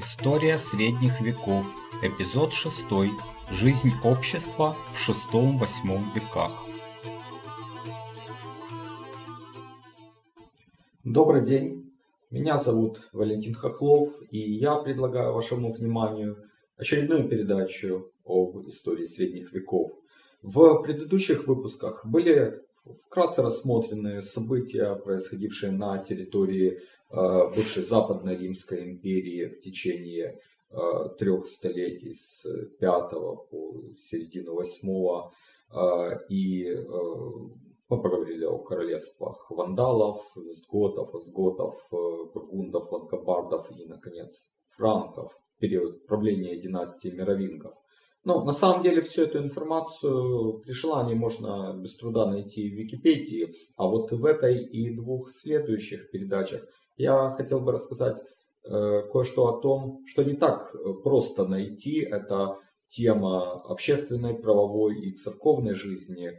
История средних веков. Эпизод 6. Жизнь общества в VI-VIII веках. Добрый день. Меня зовут Валентин Хохлов, и я предлагаю вашему вниманию очередную передачу об истории средних веков. В предыдущих выпусках были вкратце рассмотрены события, происходившие на территории бывшей Западной Римской империи в течение э, трех столетий с 5 по середину 8 э, и поговорили о королевствах вандалов, вестготов, остготов, бургундов, лангобардов и, наконец, франков в период правления династии мировингов. Но на самом деле всю эту информацию при желании можно без труда найти в Википедии. А вот в этой и двух следующих передачах я хотел бы рассказать э, кое-что о том, что не так просто найти. Это тема общественной, правовой и церковной жизни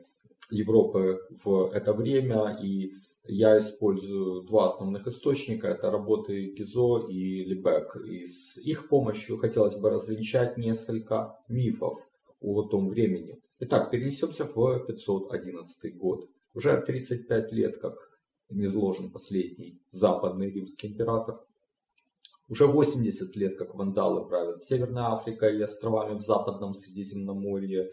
Европы в это время. И я использую два основных источника. Это работы Гизо и Либек. И с их помощью хотелось бы развенчать несколько мифов о том времени. Итак, перенесемся в 511 год. Уже 35 лет, как низложен последний западный римский император. Уже 80 лет, как вандалы правят Северной Африкой и островами в западном Средиземноморье.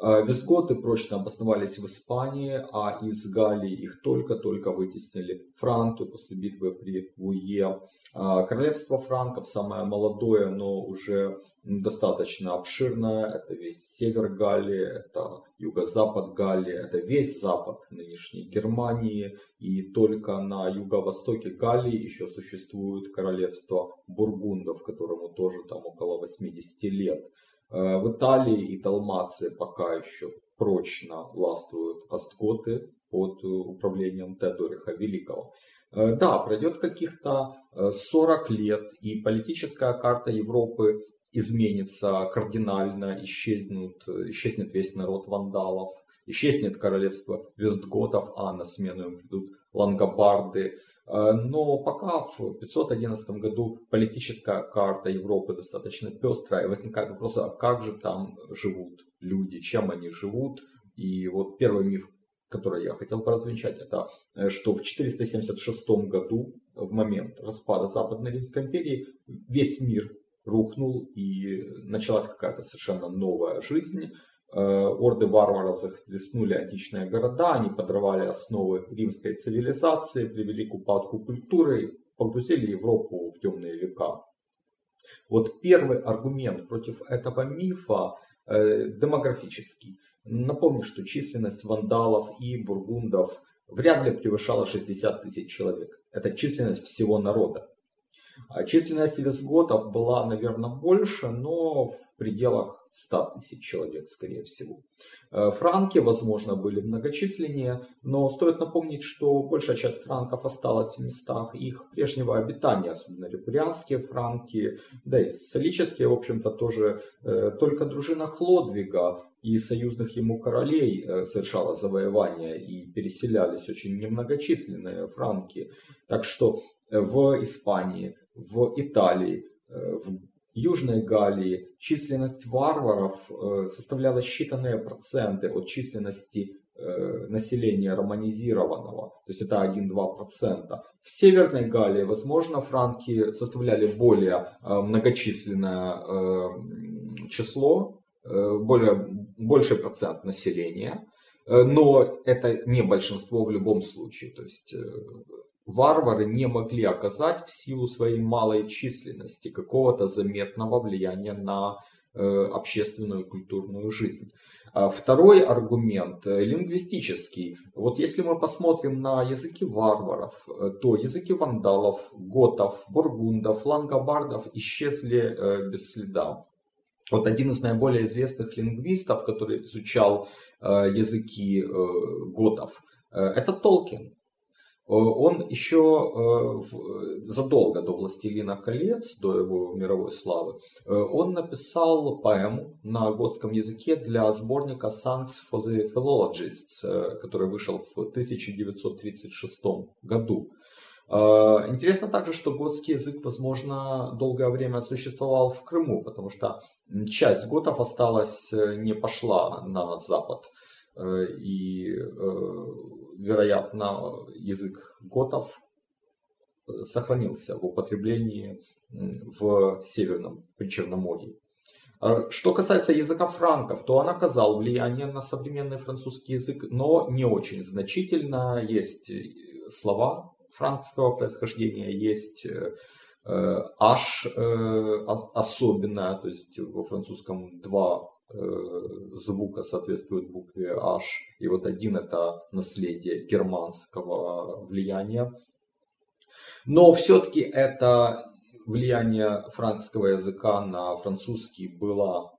Э, вестготы прочно обосновались в Испании, а из Галлии их только-только вытеснили франки после битвы при Вуе. Э, королевство франков самое молодое, но уже достаточно обширное. Это весь север Галлии, это юго-запад Галлии, это весь запад нынешней Германии. И только на юго-востоке Галлии еще существует королевство Бургундов, которому тоже там около 80 лет. Э, в Италии и Далмации пока еще прочно властвуют остготы под управлением Теодориха Великого. Э, да, пройдет каких-то 40 э, лет, и политическая карта Европы изменится кардинально, исчезнут, исчезнет весь народ вандалов, исчезнет королевство Вестготов, а на смену им придут лангобарды, Э, но пока в 511 году политическая карта Европы достаточно пестрая, и возникает вопрос, а как же там живут люди, чем они живут. И вот первый миф, который я хотел бы развенчать, это э, что в 476 году, в момент распада Западной Римской империи, весь мир рухнул и началась какая-то совершенно новая жизнь. Э, орды варваров захлестнули античные города, они подорвали основы римской цивилизации, привели к упадку культуры, погрузили Европу в темные века. Вот первый аргумент против этого мифа э, демографический. Напомню, что численность вандалов и бургундов вряд ли превышала 60 тысяч человек. Это численность всего народа. А численность визготов была, наверное, больше, но в пределах 100 тысяч человек, скорее всего. Э, франки, возможно, были многочисленнее, но стоит напомнить, что большая часть франков осталась в местах их прежнего обитания, особенно репурианские франки, да и солические, в общем-то, тоже. Э, только дружина Хлодвига и союзных ему королей э, совершала завоевания и переселялись очень немногочисленные франки. Так что в Испании, в Италии, э, в Южной Галлии численность варваров э, составляла считанные проценты от численности э, населения романизированного, то есть это 1-2%. В Северной Галлии, возможно, франки составляли более многочисленное число, более, больший процент населения, но это не большинство в любом случае. То есть варвары не могли оказать в силу своей малой численности какого-то заметного влияния на э, общественную и культурную жизнь. А второй аргумент э, лингвистический. Вот если мы посмотрим на языки варваров, э, то языки вандалов, готов, бургундов, лангобардов исчезли без следа. Вот один из наиболее известных лингвистов, который изучал языки готов, это Толкин. Э, он еще э, задолго до «Властелина колец», до его мировой славы, э, он написал поэму на готском языке для сборника «Songs for the Philologists», который вышел в 1936 году. Э, интересно также, что готский язык, возможно, долгое время существовал в Крыму, потому что часть готов осталась, э, не пошла на запад. Э, и, вероятно, язык готов сохранился в употреблении в Северном Причерноморье. Что касается языка франков, то он оказал влияние на современный французский язык, но не очень значительно. Есть слова франкского происхождения, есть H э, э, особенное, то есть во французском два э, звука соответствуют букве H, и вот один это наследие германского влияния. Но все-таки это влияние франкского языка на французский было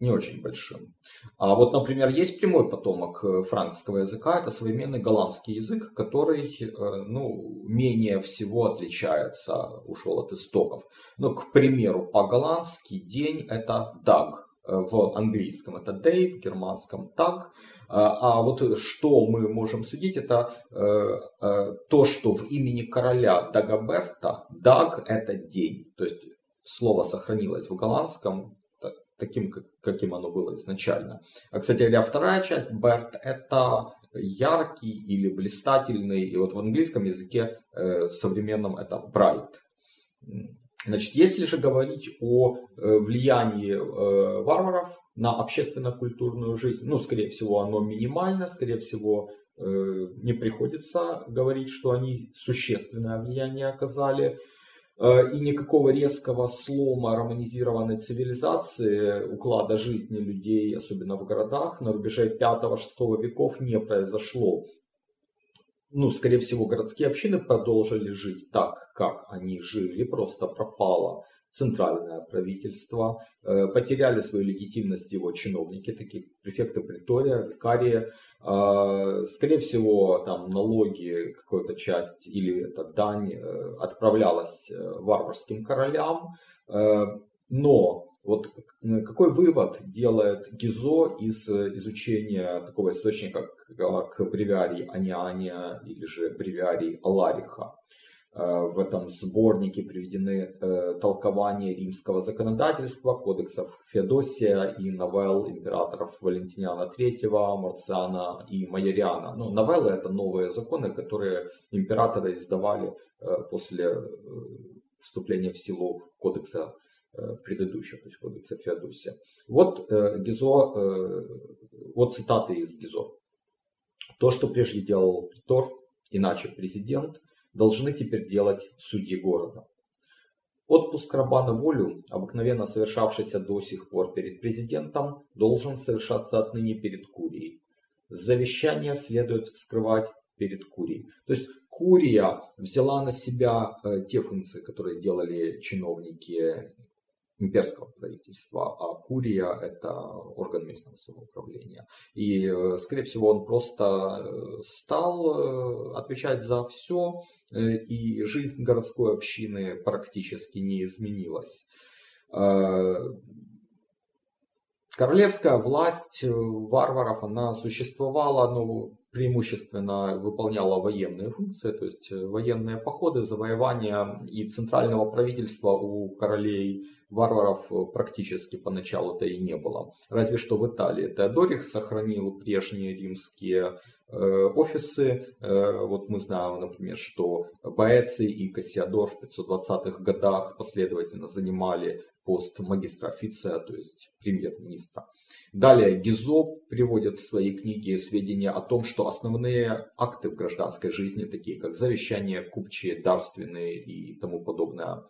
не очень большим. А вот, например, есть прямой потомок э, франкского языка, это современный голландский язык, который э, ну, менее всего отличается, ушел от истоков. Но, к примеру, по-голландски день это э, в английском это day, в германском так. А вот что мы можем судить, это то, что в имени короля Дагоберта даг это день. То есть слово сохранилось в голландском, таким, каким оно было изначально. А, кстати говоря, вторая часть Берт это яркий или блистательный, и вот в английском языке э, современном это bright. Значит, если же говорить о э, влиянии э, варваров на общественно-культурную жизнь, ну, скорее всего, оно минимально, скорее всего, э, не приходится говорить, что они существенное влияние оказали. И никакого резкого слома романизированной цивилизации, уклада жизни людей, особенно в городах, на рубеже 5-6 веков не произошло. Ну, скорее всего, городские общины продолжили жить так, как они жили, просто пропало центральное правительство, э, потеряли свою легитимность его чиновники, такие префекты притория, викарии, а, скорее всего, там налоги, какая-то часть или это дань э, отправлялась э, варварским королям, но вот какой вывод делает Гизо из изучения такого источника, как бревиарий Аниания или же бревиарий Алариха? Э, в этом сборнике приведены э, толкования римского законодательства, кодексов Феодосия и новелл императоров Валентиниана III, Марциана и Майориана. Ну, новеллы это новые законы, которые императоры издавали э, после вступления в силу кодекса предыдущего, то есть кодекса Феодосия. Вот Гизо, вот цитаты из Гизо. То, что прежде делал притор, иначе президент, должны теперь делать судьи города. Отпуск раба на волю, обыкновенно совершавшийся до сих пор перед президентом, должен совершаться отныне перед курией. Завещание следует вскрывать перед курией. То есть курия взяла на себя э, те функции, которые делали чиновники имперского правительства, а Курия это орган местного самоуправления. И, э, скорее всего, он просто э, стал э, отвечать за все, и жизнь городской общины практически не изменилась. Королевская власть варваров, она существовала, но преимущественно выполняла военные функции, то есть военные походы, завоевания и центрального правительства у королей варваров э, практически поначалу-то и не было. Разве что в Италии Теодорих сохранил прежние римские э, офисы. Э, вот мы знаем, например, что Боэций и Кассиадор в 520-х годах последовательно занимали пост магистра официя, то есть премьер-министра. Далее Гизо приводит в своей книге сведения о том, что основные акты в гражданской жизни, такие как завещания, купчие, дарственные и тому подобное,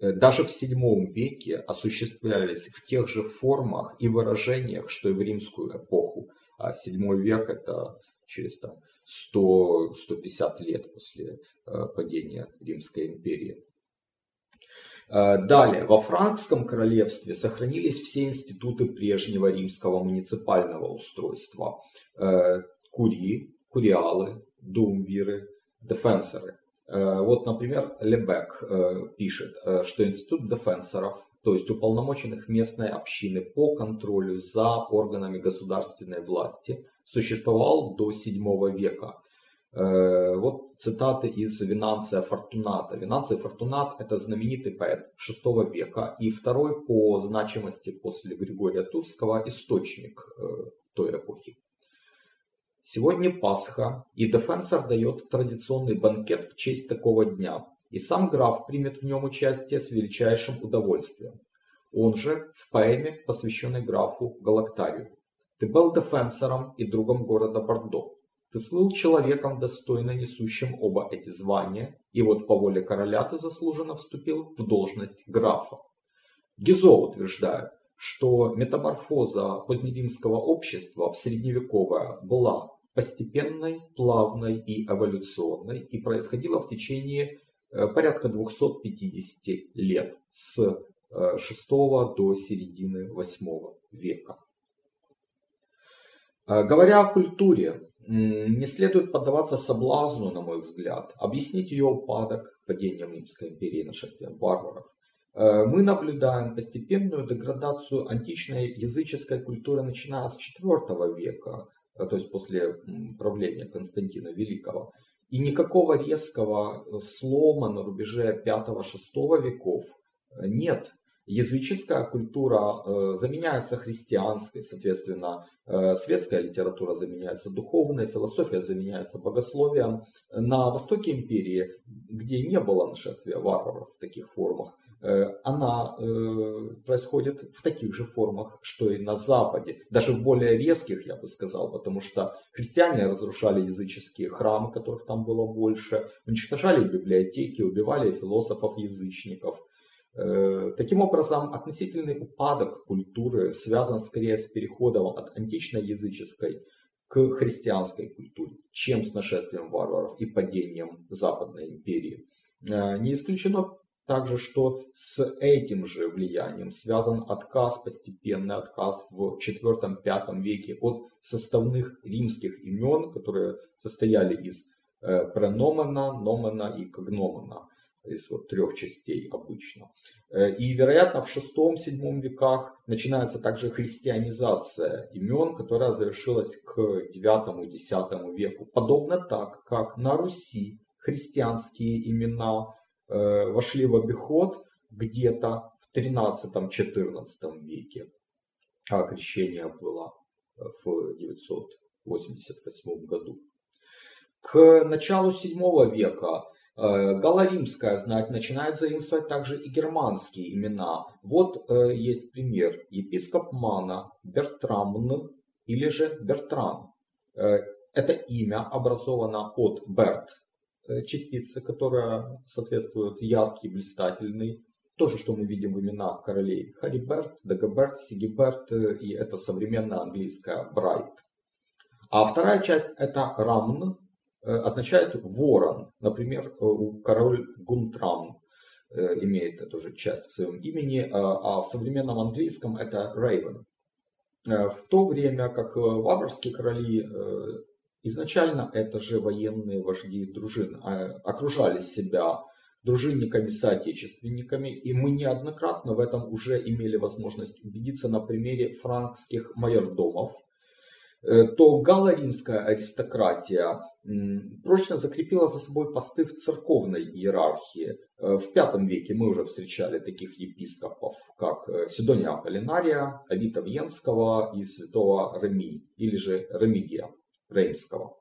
Э, даже в VII веке осуществлялись в тех же формах и выражениях, что и в римскую эпоху. А VII век это через 100-150 лет после э, падения Римской империи. Э, далее, во франкском королевстве сохранились все институты прежнего римского муниципального устройства. Курии, куриалы, думвиры, дефенсоры. Э, вот, например, Лебек э, пишет, э, что институт дефенсоров, то есть уполномоченных местной общины по контролю за органами государственной власти, существовал до VII века. Э, вот цитаты из Винанция Фортуната. Винанций Фортунат это знаменитый поэт VI века и второй по значимости после Григория Турского источник э, той эпохи. Сегодня Пасха, и Дефенсор дает традиционный банкет в честь такого дня, и сам граф примет в нем участие с величайшим удовольствием. Он же в поэме, посвященной графу Галактарию. Ты был дефенсором и другом города Бордо. Ты слыл человеком, достойно несущим оба эти звания, и вот по воле короля ты заслуженно вступил в должность графа. Гизо утверждает, что метаморфоза позднеримского общества в средневековое была постепенной, плавной и эволюционной и происходила в течение э, порядка 250 лет с 6 э, до середины 8 века. Э, говоря о культуре, не следует поддаваться соблазну, на мой взгляд, объяснить ее упадок падением Римской империи, нашествием варваров. Э, мы наблюдаем постепенную деградацию античной языческой культуры, начиная с IV века, э, то есть после правления Константина Великого. И никакого резкого слома на рубеже V-VI веков нет языческая культура э, заменяется христианской, соответственно, э, светская литература заменяется духовной, философия заменяется богословием. На востоке империи, где не было нашествия варваров в таких формах, э, она происходит в таких же формах, что и на Западе. Даже в более резких, я бы сказал, потому что христиане разрушали языческие храмы, которых там было больше, уничтожали библиотеки, убивали философов-язычников. Э, таким образом, относительный упадок культуры связан скорее с переходом от античной языческой к христианской культуре, чем с нашествием варваров и падением Западной империи. Э, не исключено также, что с этим же влиянием связан отказ, постепенный отказ в IV-V веке от составных римских имен, которые состояли из э, преномена, номена и когномена из вот трех частей обычно. Э, и, вероятно, в VI-VII веках начинается также христианизация имен, которая завершилась к IX-X веку. Подобно так, как на Руси христианские имена э, вошли в обиход где-то в XIII-XIV веке, а крещение было в 988 году. К началу VII века Э, галаримская знать начинает заимствовать также и германские имена. Вот э, есть пример. Епископ Мана Бертрамн или же Бертран. Э, это имя образовано от Берт, частицы, которая соответствует яркий, блистательный. То же, что мы видим в именах королей. Хариберт, Дагоберт, Сигиберт и это современная английская Брайт. А вторая часть это Рамн, Э, означает ворон. Например, э, король Гунтрам э, имеет эту же часть в своем имени, а в современном английском это Raven. В то время как варварские короли изначально это же военные вожди дружин, а, окружали себя дружинниками-соотечественниками, и мы неоднократно в этом уже имели возможность убедиться на примере франкских майордомов, Э, то галло-римская аристократия прочно закрепила за собой посты в церковной иерархии. Э, в V веке мы уже встречали таких епископов, как э, Сидония Аполлинария, Авита Вьенского и святого Реми, или же Ремигия Реймского.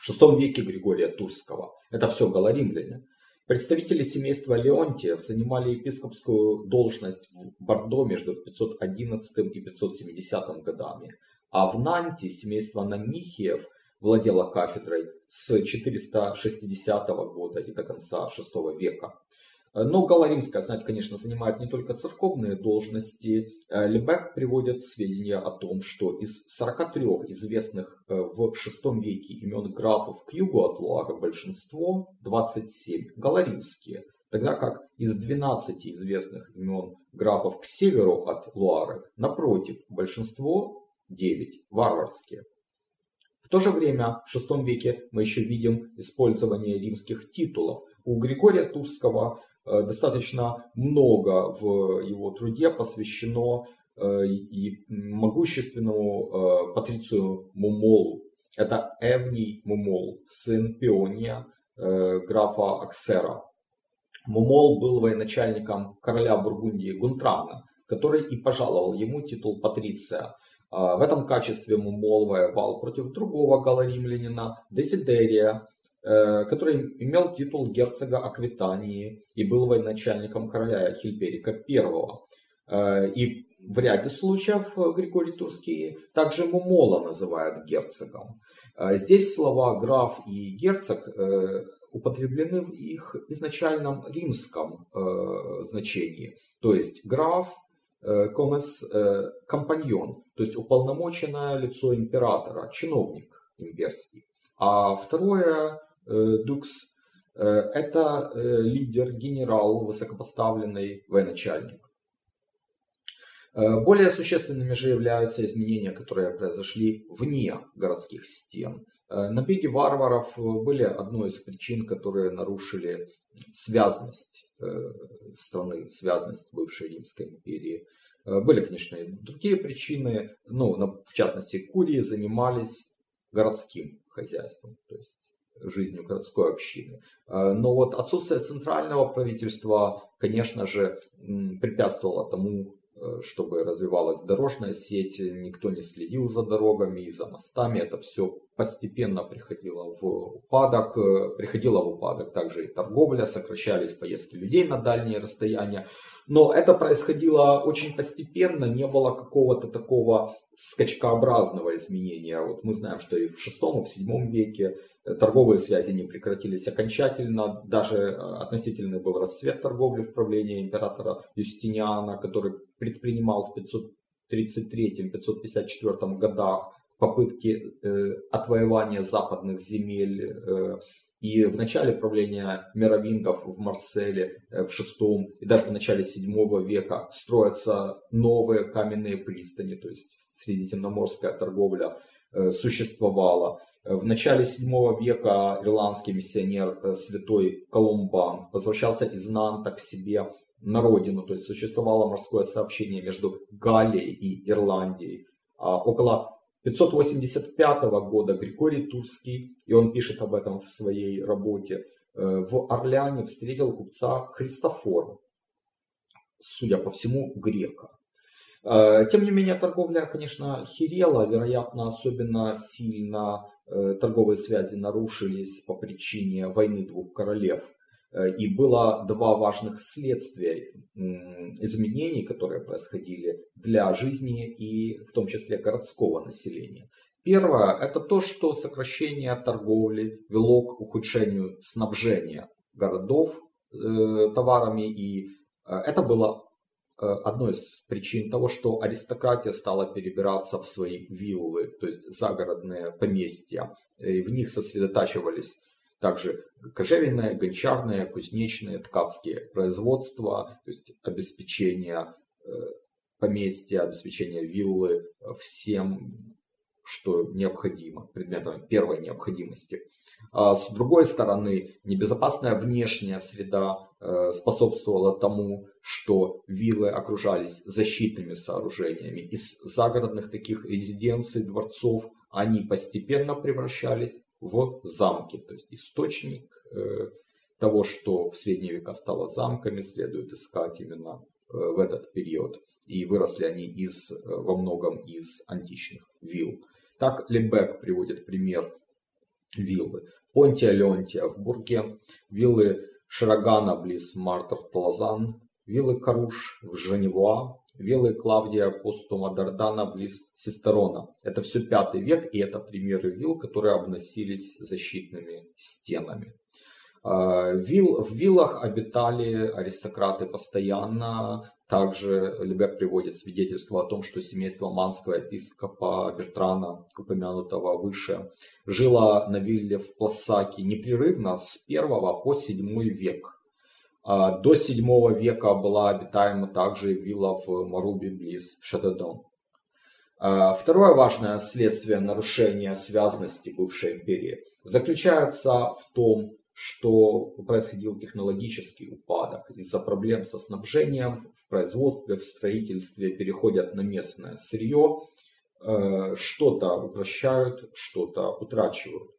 В VI веке Григория Турского. Это все галло-римляне. Представители семейства Леонтиев занимали епископскую должность в Бордо между 511 и 570 годами. А в Нанте семейство Нанихиев владело кафедрой с 460 года и до конца VI века. Но галаримская знать, конечно, занимает не только церковные должности. Лебек приводит сведения о том, что из 43 известных э, в VI веке имен графов к югу от Луара большинство, 27, галаримские, тогда как из 12 известных имен графов к северу от Луары, напротив, большинство 9. Варварские. В то же время в VI веке мы еще видим использование римских титулов. У Григория Турского э, достаточно много в его труде посвящено э, и могущественному э, Патрицию Мумолу. Это Эвний Мумол, сын Пиония, графа Аксера. Мумол был военачальником короля Бургундии Гунтрана, который и пожаловал ему титул патриция. А, в этом качестве Мумол воевал против другого галаримлянина Дезидерия, э, который имел титул герцога Аквитании и был военачальником короля Хильперика I. Э, и в ряде случаев Григорий Турский также Мумола называют герцогом. Э, здесь слова граф и герцог э, употреблены в их изначальном римском значении. То есть граф, комес, компаньон, то есть уполномоченное лицо императора, чиновник имперский. А второе, дукс, это лидер, генерал, высокопоставленный военачальник. Э, более существенными же являются изменения, которые произошли вне городских стен. Э, набеги варваров были одной из причин, которые нарушили связность э, страны, связность бывшей Римской империи. Были, конечно, и другие причины. Ну, в частности, курии занимались городским хозяйством, то есть жизнью городской общины. Но вот отсутствие центрального правительства, конечно же, препятствовало тому, Э, чтобы развивалась дорожная сеть, никто не следил за дорогами и за мостами, это все постепенно приходило в упадок, э, приходило в упадок. Также и торговля, сокращались поездки людей на дальние расстояния, но это происходило очень постепенно, не было какого-то такого скачкообразного изменения. Вот мы знаем, что и в VI, и в VII веке э, торговые связи не прекратились окончательно. Даже э, относительный был расцвет торговли в правлении императора Юстиниана, который предпринимал в 533-554 годах попытки э, отвоевания западных земель э, и в начале правления мировингов в Марселе э, в шестом и даже в начале седьмого века строятся новые каменные пристани, то есть средиземноморская торговля э, существовала. В начале седьмого века ирландский миссионер э, святой Колумбан возвращался из Нанта к себе на родину, то есть существовало морское сообщение между Галлией и Ирландией. А около 585 года Григорий Турский, и он пишет об этом в своей работе, э, в Орляне встретил купца Христофора, судя по всему, грека. Э, тем не менее, торговля, конечно, херела, вероятно, особенно сильно э, торговые связи нарушились по причине войны двух королев – Э, и было два важных следствия изменений, которые происходили для жизни и в том числе городского населения. Первое – это то, что сокращение торговли вело к ухудшению снабжения городов э, товарами. И это было одной из причин того, что аристократия стала перебираться в свои виллы, то есть загородные поместья. И в них сосредотачивались также кожевенное, гончарное, кузнечное, ткацкие производства, то есть обеспечение э, поместья, обеспечение виллы э, всем, что необходимо, предметом первой необходимости. А с другой стороны, небезопасная внешняя среда э, способствовала тому, что виллы окружались защитными сооружениями. Из загородных таких резиденций, дворцов они постепенно превращались в замки. То есть источник э, того, что в средние века стало замками, следует искать именно э, в этот период. И выросли они из, во многом из античных вилл. Так Лебек приводит пример виллы. Понтия Леонтия в Бурге, виллы Широгана близ Мартер-Тлазан, виллы Каруш в Женевуа, виллы Клавдия Постума Дардана близ Сестерона. Это все пятый век, и это примеры вилл, которые обносились защитными стенами. А, вилл, в виллах обитали аристократы постоянно. Также Лебек приводит свидетельство о том, что семейство манского епископа Бертрана, упомянутого выше, жило на вилле в Пласаке непрерывно с 1 по 7 век. А, до 7 века была обитаема также вилла в Марубе близ Шададон. А, второе важное следствие нарушения связности бывшей империи заключается в том, что происходил технологический упадок. Из-за проблем со снабжением в производстве, в строительстве переходят на местное сырье. э, что-то упрощают, что-то утрачивают.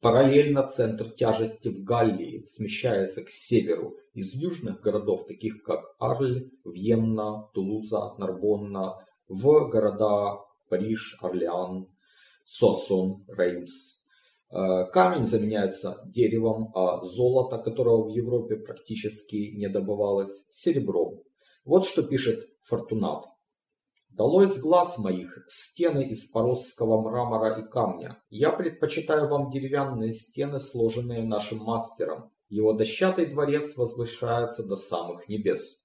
Параллельно центр тяжести в Галлии смещается к северу из южных городов, таких как Арль, Вьенна, Тулуза, Нарбонна, в города Париж, Орлеан, Соссон, Реймс. Э, камень заменяется деревом, а золото, которого в Европе практически не добывалось, серебром. Вот что пишет Фортунат. Долой с глаз моих стены из поросского мрамора и камня. Я предпочитаю вам деревянные стены, сложенные нашим мастером. Его дощатый дворец возвышается до самых небес.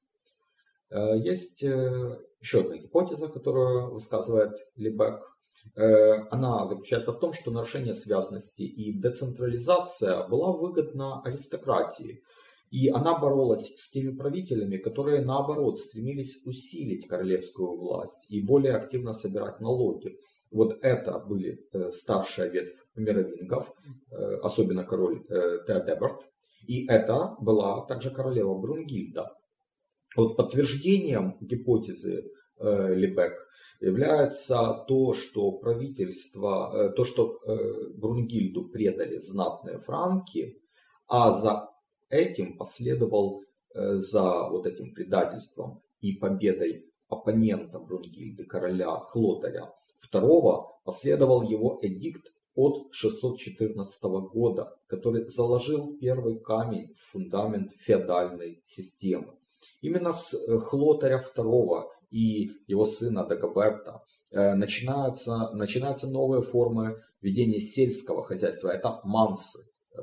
Э, есть э, еще одна гипотеза, которую высказывает Лебек. Э, она заключается в том, что нарушение связности и децентрализация была выгодна аристократии. И она боролась с теми правителями, которые наоборот стремились усилить королевскую власть и более активно собирать налоги. Вот это были э, старшая ветвь мировингов, э, особенно король Теодеберт. И это была также королева Брунгильда. Вот подтверждением гипотезы Лебек является то, что правительство, то, что Брунгильду предали знатные франки, а за этим последовал э, за вот этим предательством и победой оппонента Брунгильды, короля Хлотаря II, последовал его эдикт от 614 года, который заложил первый камень в фундамент феодальной системы. Именно с э, Хлотаря II и его сына Дагоберта э, начинаются, начинаются новые формы ведения сельского хозяйства. Это мансы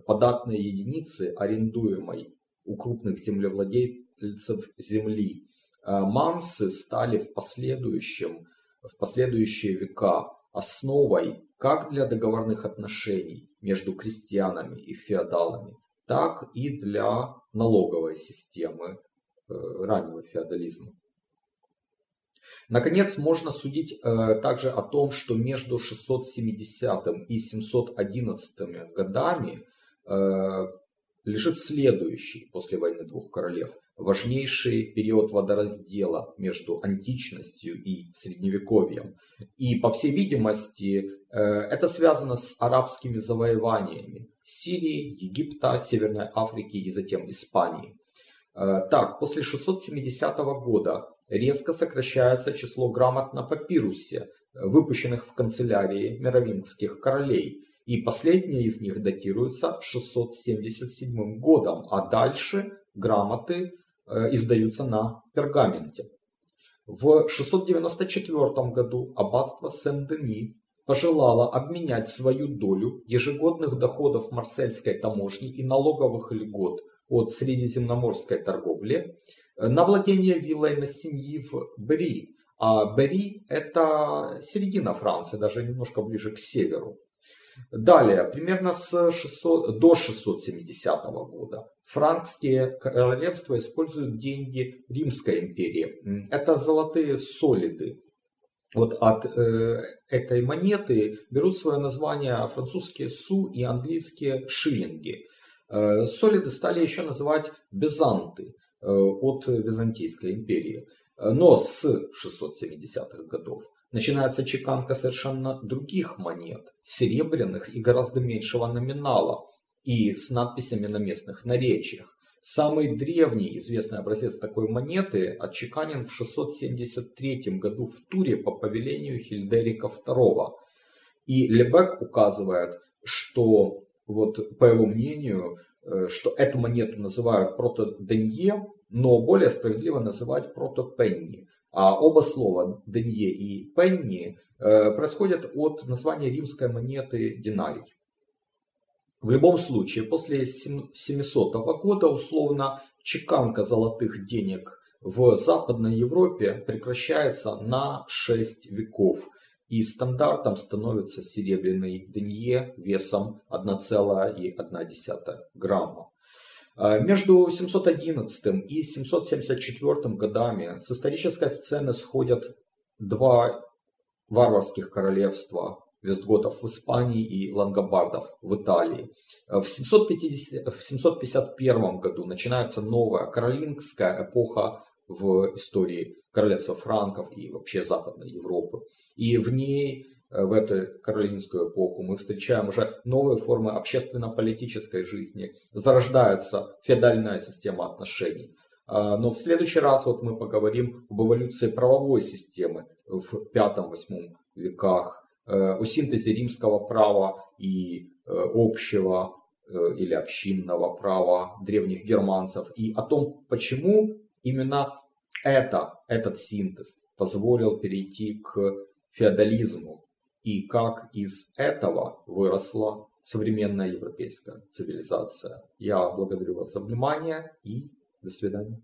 податные единицы, арендуемой у крупных землевладельцев земли. Э, мансы стали в, последующем, в последующие века основой как для договорных отношений между крестьянами и феодалами, так и для налоговой системы э, раннего феодализма. Наконец, можно судить э, также о том, что между 670 и 711 годами Э, лежит следующий после войны двух королев, важнейший период водораздела между античностью и средневековьем. И, по всей видимости, э, это связано с арабскими завоеваниями Сирии, Египта, Северной Африки и затем Испании. Э, так, после 670 года резко сокращается число грамот на папирусе, выпущенных в канцелярии мировингских королей, и последняя из них датируется 677 годом, а дальше грамоты э, издаются на пергаменте. В 694 году аббатство Сен-Дени пожелало обменять свою долю ежегодных доходов марсельской таможни и налоговых льгот от средиземноморской торговли э, на владение виллой на Синьи в Бери. А Бери это середина Франции, даже немножко ближе к северу. Далее, примерно с 600, до 670 года франкские королевства используют деньги Римской империи. Это золотые солиды. Вот от э, этой монеты берут свое название французские су и английские шиллинги. Э, солиды стали еще называть безанты от Византийской империи. Но с 670-х годов начинается чеканка совершенно других монет, серебряных и гораздо меньшего номинала, и с надписями на местных наречиях. Самый древний известный образец такой монеты отчеканен в 673 году в Туре по повелению Хильдерика II. И Лебек указывает, что, вот, по его мнению, э, что эту монету называют прото-денье, но более справедливо называть прото-пенни, а оба слова «денье» и «пенни» э, происходят от названия римской монеты динарий. В любом случае, после 700 года условно чеканка золотых денег в Западной Европе прекращается на 6 веков. И стандартом становится серебряный денье весом 1,1 грамма. А, между 711 и 774 годами с исторической сцены сходят два варварских королевства вестготов в Испании и лангобардов в Италии. В, 750, в 751 году начинается новая каролингская эпоха в истории королевства франков и вообще Западной Европы. И в ней, э, в эту каролинскую эпоху, мы встречаем уже новые формы общественно-политической жизни, зарождается феодальная система отношений. А, но в следующий раз вот мы поговорим об эволюции правовой системы в V-VIII веках, э, о синтезе римского права и э, общего или общинного права древних германцев и о том, почему именно это, этот синтез позволил перейти к феодализму и как из этого выросла современная европейская цивилизация. Я благодарю вас за внимание и до свидания.